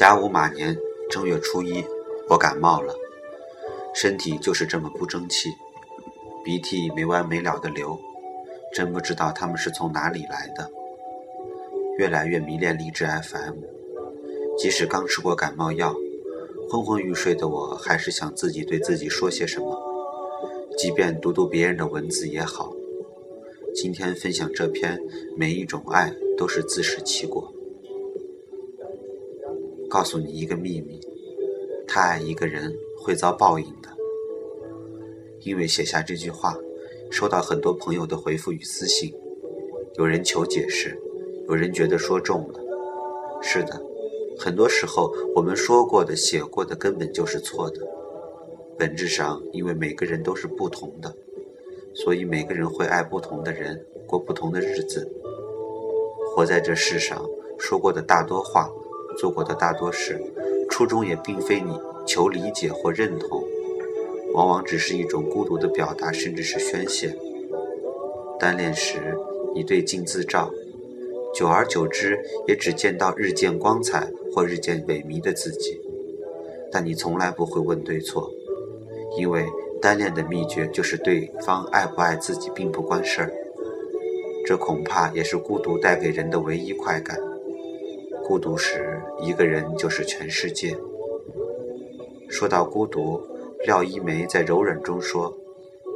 甲午马年正月初一，我感冒了，身体就是这么不争气，鼻涕没完没了的流，真不知道他们是从哪里来的。越来越迷恋励志 FM，即使刚吃过感冒药，昏昏欲睡的我，还是想自己对自己说些什么，即便读读别人的文字也好。今天分享这篇，每一种爱都是自食其果。告诉你一个秘密：太爱一个人会遭报应的。因为写下这句话，收到很多朋友的回复与私信，有人求解释，有人觉得说中了。是的，很多时候我们说过的、写过的根本就是错的。本质上，因为每个人都是不同的，所以每个人会爱不同的人，过不同的日子。活在这世上，说过的大多话。做过的大多事，初衷也并非你求理解或认同，往往只是一种孤独的表达，甚至是宣泄。单恋时，你对镜自照，久而久之，也只见到日渐光彩或日渐萎靡的自己。但你从来不会问对错，因为单恋的秘诀就是对方爱不爱自己并不关事儿。这恐怕也是孤独带给人的唯一快感。孤独时，一个人就是全世界。说到孤独，廖一梅在《柔软》中说：“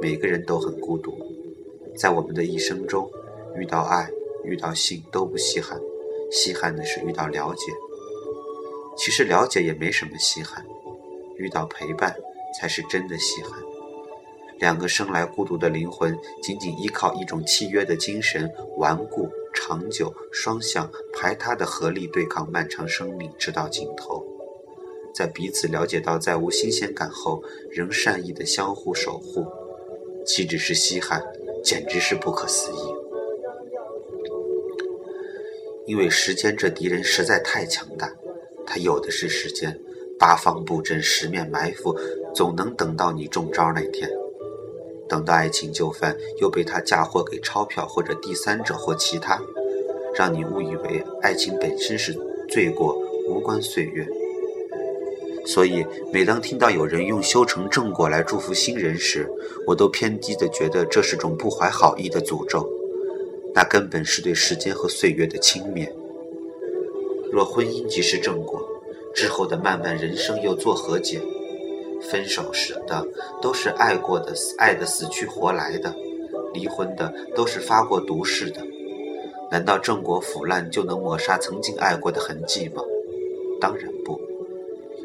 每个人都很孤独，在我们的一生中，遇到爱、遇到性都不稀罕，稀罕的是遇到了解。其实了解也没什么稀罕，遇到陪伴才是真的稀罕。两个生来孤独的灵魂，仅仅依靠一种契约的精神，顽固。”长久、双向、排他的合力对抗漫长生命，直到尽头，在彼此了解到再无新鲜感后，仍善意的相互守护，岂止是稀罕，简直是不可思议。因为时间这敌人实在太强大，他有的是时间，八方布阵，十面埋伏，总能等到你中招那天。等到爱情就范，又被他嫁祸给钞票或者第三者或其他，让你误以为爱情本身是罪过，无关岁月。所以，每当听到有人用修成正果来祝福新人时，我都偏激的觉得这是种不怀好意的诅咒，那根本是对时间和岁月的轻蔑。若婚姻即是正果，之后的漫漫人生又作何解？分手时的都是爱过的，爱的死去活来的；离婚的都是发过毒誓的。难道正果腐烂就能抹杀曾经爱过的痕迹吗？当然不，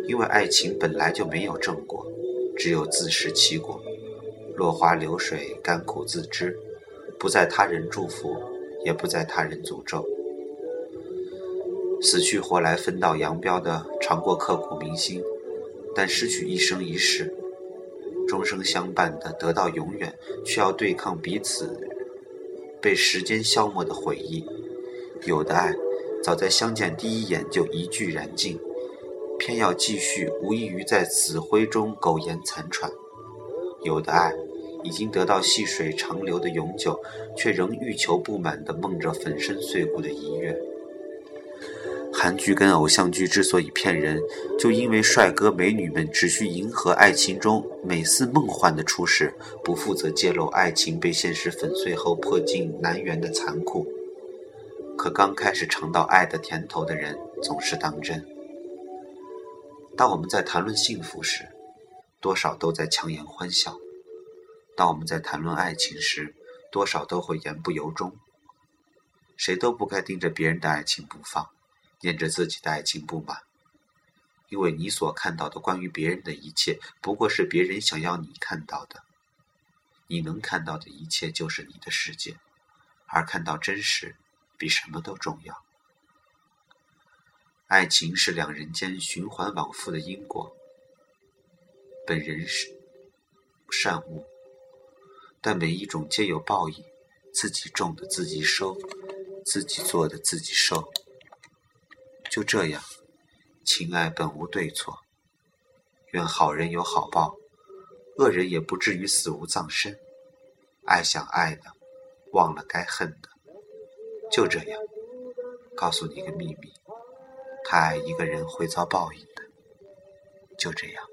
因为爱情本来就没有正果，只有自食其果。落花流水，甘苦自知，不在他人祝福，也不在他人诅咒。死去活来、分道扬镳的，尝过刻骨铭心。但失去一生一世，终生相伴的得到永远，却要对抗彼此被时间消磨的回忆。有的爱，早在相见第一眼就一炬燃尽，偏要继续，无异于在死灰中苟延残喘。有的爱，已经得到细水长流的永久，却仍欲求不满的梦着粉身碎骨的遗愿。韩剧跟偶像剧之所以骗人，就因为帅哥美女们只需迎合爱情中美似梦幻的初始，不负责揭露爱情被现实粉碎后破镜难圆的残酷。可刚开始尝到爱的甜头的人总是当真。当我们在谈论幸福时，多少都在强颜欢笑；当我们在谈论爱情时，多少都会言不由衷。谁都不该盯着别人的爱情不放。念着自己的爱情不满，因为你所看到的关于别人的一切，不过是别人想要你看到的。你能看到的一切就是你的世界，而看到真实比什么都重要。爱情是两人间循环往复的因果。本人是善恶，但每一种皆有报应，自己种的自己收，自己做的自己受。就这样，情爱本无对错，愿好人有好报，恶人也不至于死无葬身。爱想爱的，忘了该恨的。就这样，告诉你一个秘密：太爱一个人会遭报应的，就这样。